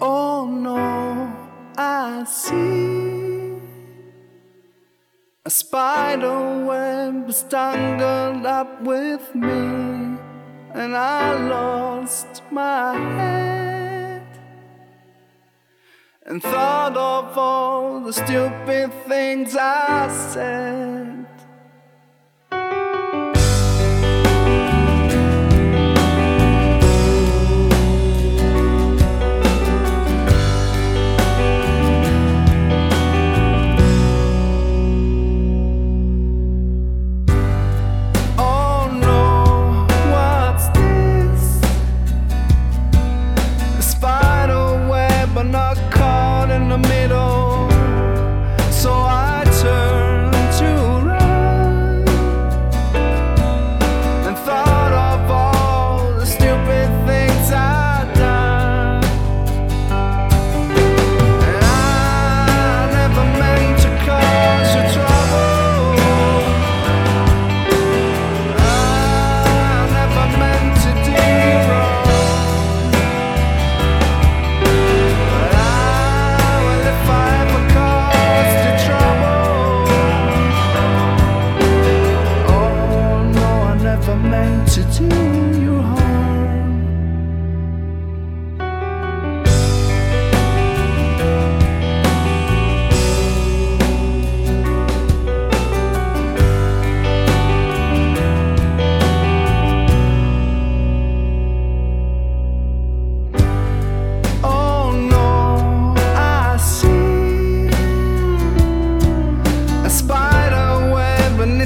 Oh no, I see a spider web tangled up with me, and I lost my head and thought of all the stupid things I said.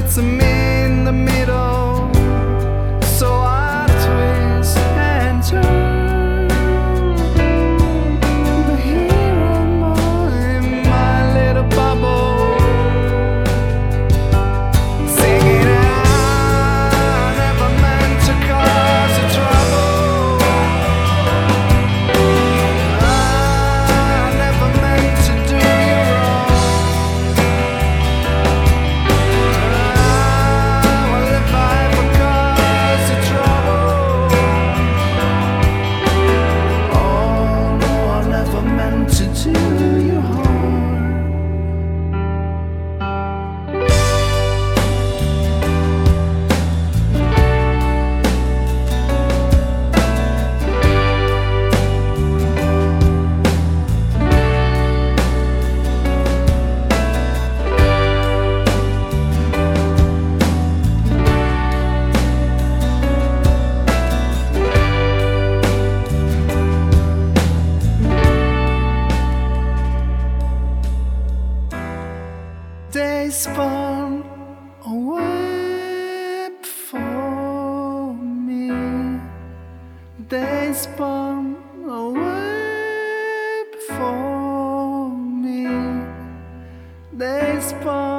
it's a me. spun a web for me. They spun a web for me. They spun.